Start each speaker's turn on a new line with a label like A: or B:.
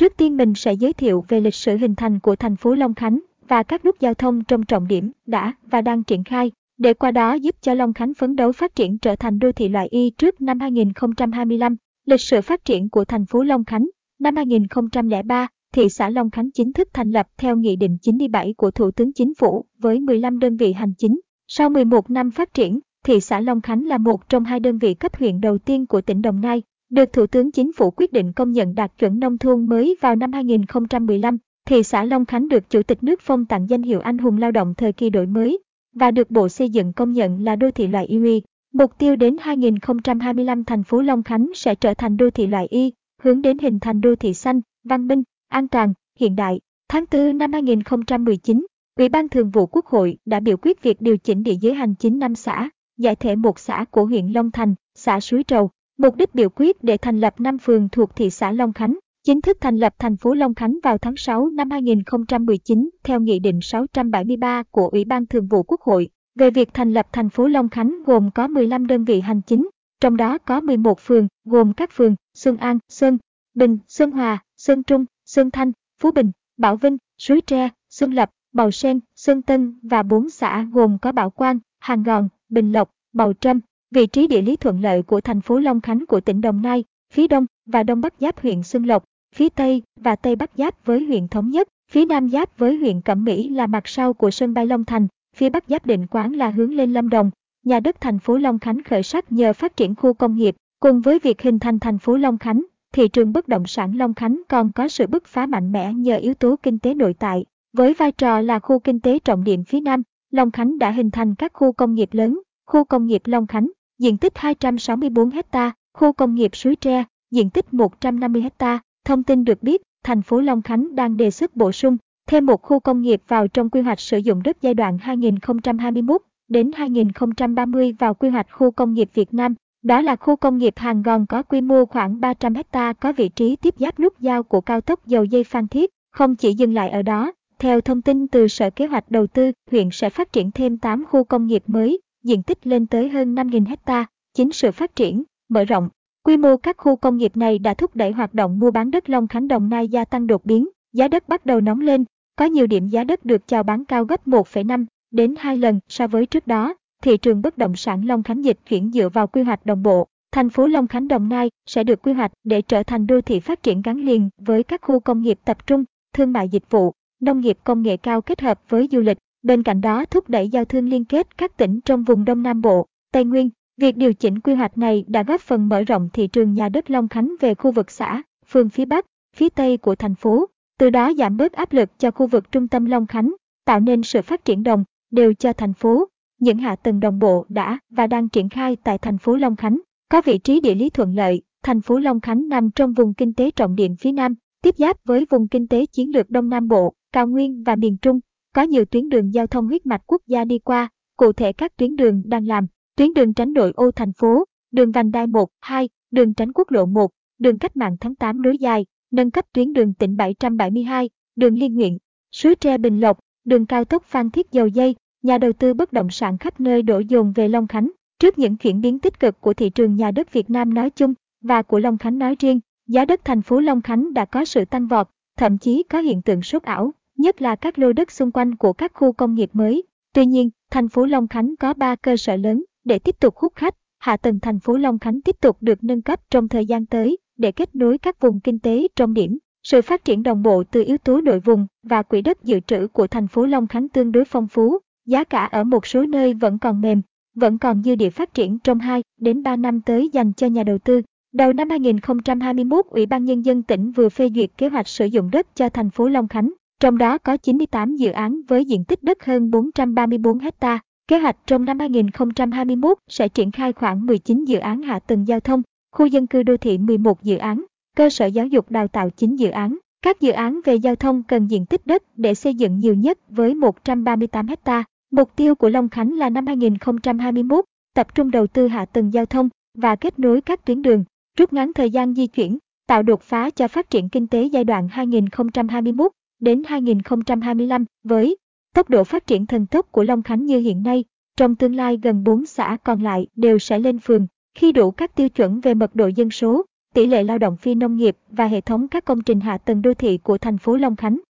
A: Trước tiên mình sẽ giới thiệu về lịch sử hình thành của thành phố Long Khánh và các nút giao thông trong trọng điểm đã và đang triển khai, để qua đó giúp cho Long Khánh phấn đấu phát triển trở thành đô thị loại Y trước năm 2025. Lịch sử phát triển của thành phố Long Khánh Năm 2003, thị xã Long Khánh chính thức thành lập theo Nghị định 97 của Thủ tướng Chính phủ với 15 đơn vị hành chính. Sau 11 năm phát triển, thị xã Long Khánh là một trong hai đơn vị cấp huyện đầu tiên của tỉnh Đồng Nai, được Thủ tướng Chính phủ quyết định công nhận đạt chuẩn nông thôn mới vào năm 2015. Thị xã Long Khánh được Chủ tịch nước phong tặng danh hiệu anh hùng lao động thời kỳ đổi mới và được Bộ Xây dựng công nhận là đô thị loại Y. Mục tiêu đến 2025 thành phố Long Khánh sẽ trở thành đô thị loại Y, hướng đến hình thành đô thị xanh, văn minh, an toàn, hiện đại. Tháng 4 năm 2019, Ủy ban Thường vụ Quốc hội đã biểu quyết việc điều chỉnh địa giới hành chính năm xã, giải thể một xã của huyện Long Thành, xã Suối Trầu. Mục đích biểu quyết để thành lập năm phường thuộc thị xã Long Khánh, chính thức thành lập thành phố Long Khánh vào tháng 6 năm 2019 theo Nghị định 673 của Ủy ban Thường vụ Quốc hội về việc thành lập thành phố Long Khánh gồm có 15 đơn vị hành chính, trong đó có 11 phường gồm các phường Xuân An, Xuân Bình, Xuân Hòa, Xuân Trung, Xuân Thanh, Phú Bình, Bảo Vinh, Suối Tre, Xuân Lập, Bầu Sen, Xuân Tân và 4 xã gồm có Bảo Quang, Hàng Gòn, Bình Lộc, Bầu Trâm. Vị trí địa lý thuận lợi của thành phố Long Khánh của tỉnh Đồng Nai, phía đông và đông bắc giáp huyện Xuân Lộc, phía tây và tây bắc giáp với huyện Thống Nhất, phía nam giáp với huyện Cẩm Mỹ là mặt sau của sân bay Long Thành, phía bắc giáp định quán là hướng lên Lâm Đồng. Nhà đất thành phố Long Khánh khởi sắc nhờ phát triển khu công nghiệp, cùng với việc hình thành thành phố Long Khánh, thị trường bất động sản Long Khánh còn có sự bứt phá mạnh mẽ nhờ yếu tố kinh tế nội tại. Với vai trò là khu kinh tế trọng điểm phía Nam, Long Khánh đã hình thành các khu công nghiệp lớn, khu công nghiệp Long Khánh, diện tích 264 ha, khu công nghiệp Suối Tre, diện tích 150 ha. Thông tin được biết, thành phố Long Khánh đang đề xuất bổ sung thêm một khu công nghiệp vào trong quy hoạch sử dụng đất giai đoạn 2021 đến 2030 vào quy hoạch khu công nghiệp Việt Nam đó là khu công nghiệp Hàng Gòn có quy mô khoảng 300 hecta có vị trí tiếp giáp nút giao của cao tốc dầu dây Phan Thiết. Không chỉ dừng lại ở đó, theo thông tin từ Sở Kế hoạch Đầu tư, huyện sẽ phát triển thêm 8 khu công nghiệp mới, diện tích lên tới hơn 5.000 hecta. Chính sự phát triển, mở rộng, quy mô các khu công nghiệp này đã thúc đẩy hoạt động mua bán đất Long Khánh Đồng Nai gia tăng đột biến, giá đất bắt đầu nóng lên, có nhiều điểm giá đất được chào bán cao gấp 1,5 đến 2 lần so với trước đó thị trường bất động sản Long Khánh dịch chuyển dựa vào quy hoạch đồng bộ. Thành phố Long Khánh Đồng Nai sẽ được quy hoạch để trở thành đô thị phát triển gắn liền với các khu công nghiệp tập trung, thương mại dịch vụ, nông nghiệp công nghệ cao kết hợp với du lịch. Bên cạnh đó thúc đẩy giao thương liên kết các tỉnh trong vùng Đông Nam Bộ, Tây Nguyên. Việc điều chỉnh quy hoạch này đã góp phần mở rộng thị trường nhà đất Long Khánh về khu vực xã, phường phía Bắc, phía Tây của thành phố, từ đó giảm bớt áp lực cho khu vực trung tâm Long Khánh, tạo nên sự phát triển đồng đều cho thành phố những hạ tầng đồng bộ đã và đang triển khai tại thành phố Long Khánh. Có vị trí địa lý thuận lợi, thành phố Long Khánh nằm trong vùng kinh tế trọng điểm phía Nam, tiếp giáp với vùng kinh tế chiến lược Đông Nam Bộ, cao nguyên và miền Trung. Có nhiều tuyến đường giao thông huyết mạch quốc gia đi qua, cụ thể các tuyến đường đang làm, tuyến đường tránh nội ô thành phố, đường vành đai 1, 2, đường tránh quốc lộ 1, đường cách mạng tháng 8 nối dài, nâng cấp tuyến đường tỉnh 772, đường liên Nguyện, suối tre Bình Lộc, đường cao tốc Phan Thiết Dầu Dây, nhà đầu tư bất động sản khắp nơi đổ dồn về Long Khánh. Trước những chuyển biến tích cực của thị trường nhà đất Việt Nam nói chung và của Long Khánh nói riêng, giá đất thành phố Long Khánh đã có sự tăng vọt, thậm chí có hiện tượng sốt ảo, nhất là các lô đất xung quanh của các khu công nghiệp mới. Tuy nhiên, thành phố Long Khánh có 3 cơ sở lớn để tiếp tục hút khách. Hạ tầng thành phố Long Khánh tiếp tục được nâng cấp trong thời gian tới để kết nối các vùng kinh tế trọng điểm. Sự phát triển đồng bộ từ yếu tố nội vùng và quỹ đất dự trữ của thành phố Long Khánh tương đối phong phú, Giá cả ở một số nơi vẫn còn mềm, vẫn còn dư địa phát triển trong 2 đến 3 năm tới dành cho nhà đầu tư. Đầu năm 2021, Ủy ban Nhân dân tỉnh vừa phê duyệt kế hoạch sử dụng đất cho thành phố Long Khánh, trong đó có 98 dự án với diện tích đất hơn 434 ha. Kế hoạch trong năm 2021 sẽ triển khai khoảng 19 dự án hạ tầng giao thông, khu dân cư đô thị 11 dự án, cơ sở giáo dục đào tạo 9 dự án. Các dự án về giao thông cần diện tích đất để xây dựng nhiều nhất với 138 ha. Mục tiêu của Long Khánh là năm 2021, tập trung đầu tư hạ tầng giao thông và kết nối các tuyến đường, rút ngắn thời gian di chuyển, tạo đột phá cho phát triển kinh tế giai đoạn 2021 đến 2025 với tốc độ phát triển thần tốc của Long Khánh như hiện nay, trong tương lai gần 4 xã còn lại đều sẽ lên phường khi đủ các tiêu chuẩn về mật độ dân số, tỷ lệ lao động phi nông nghiệp và hệ thống các công trình hạ tầng đô thị của thành phố Long Khánh.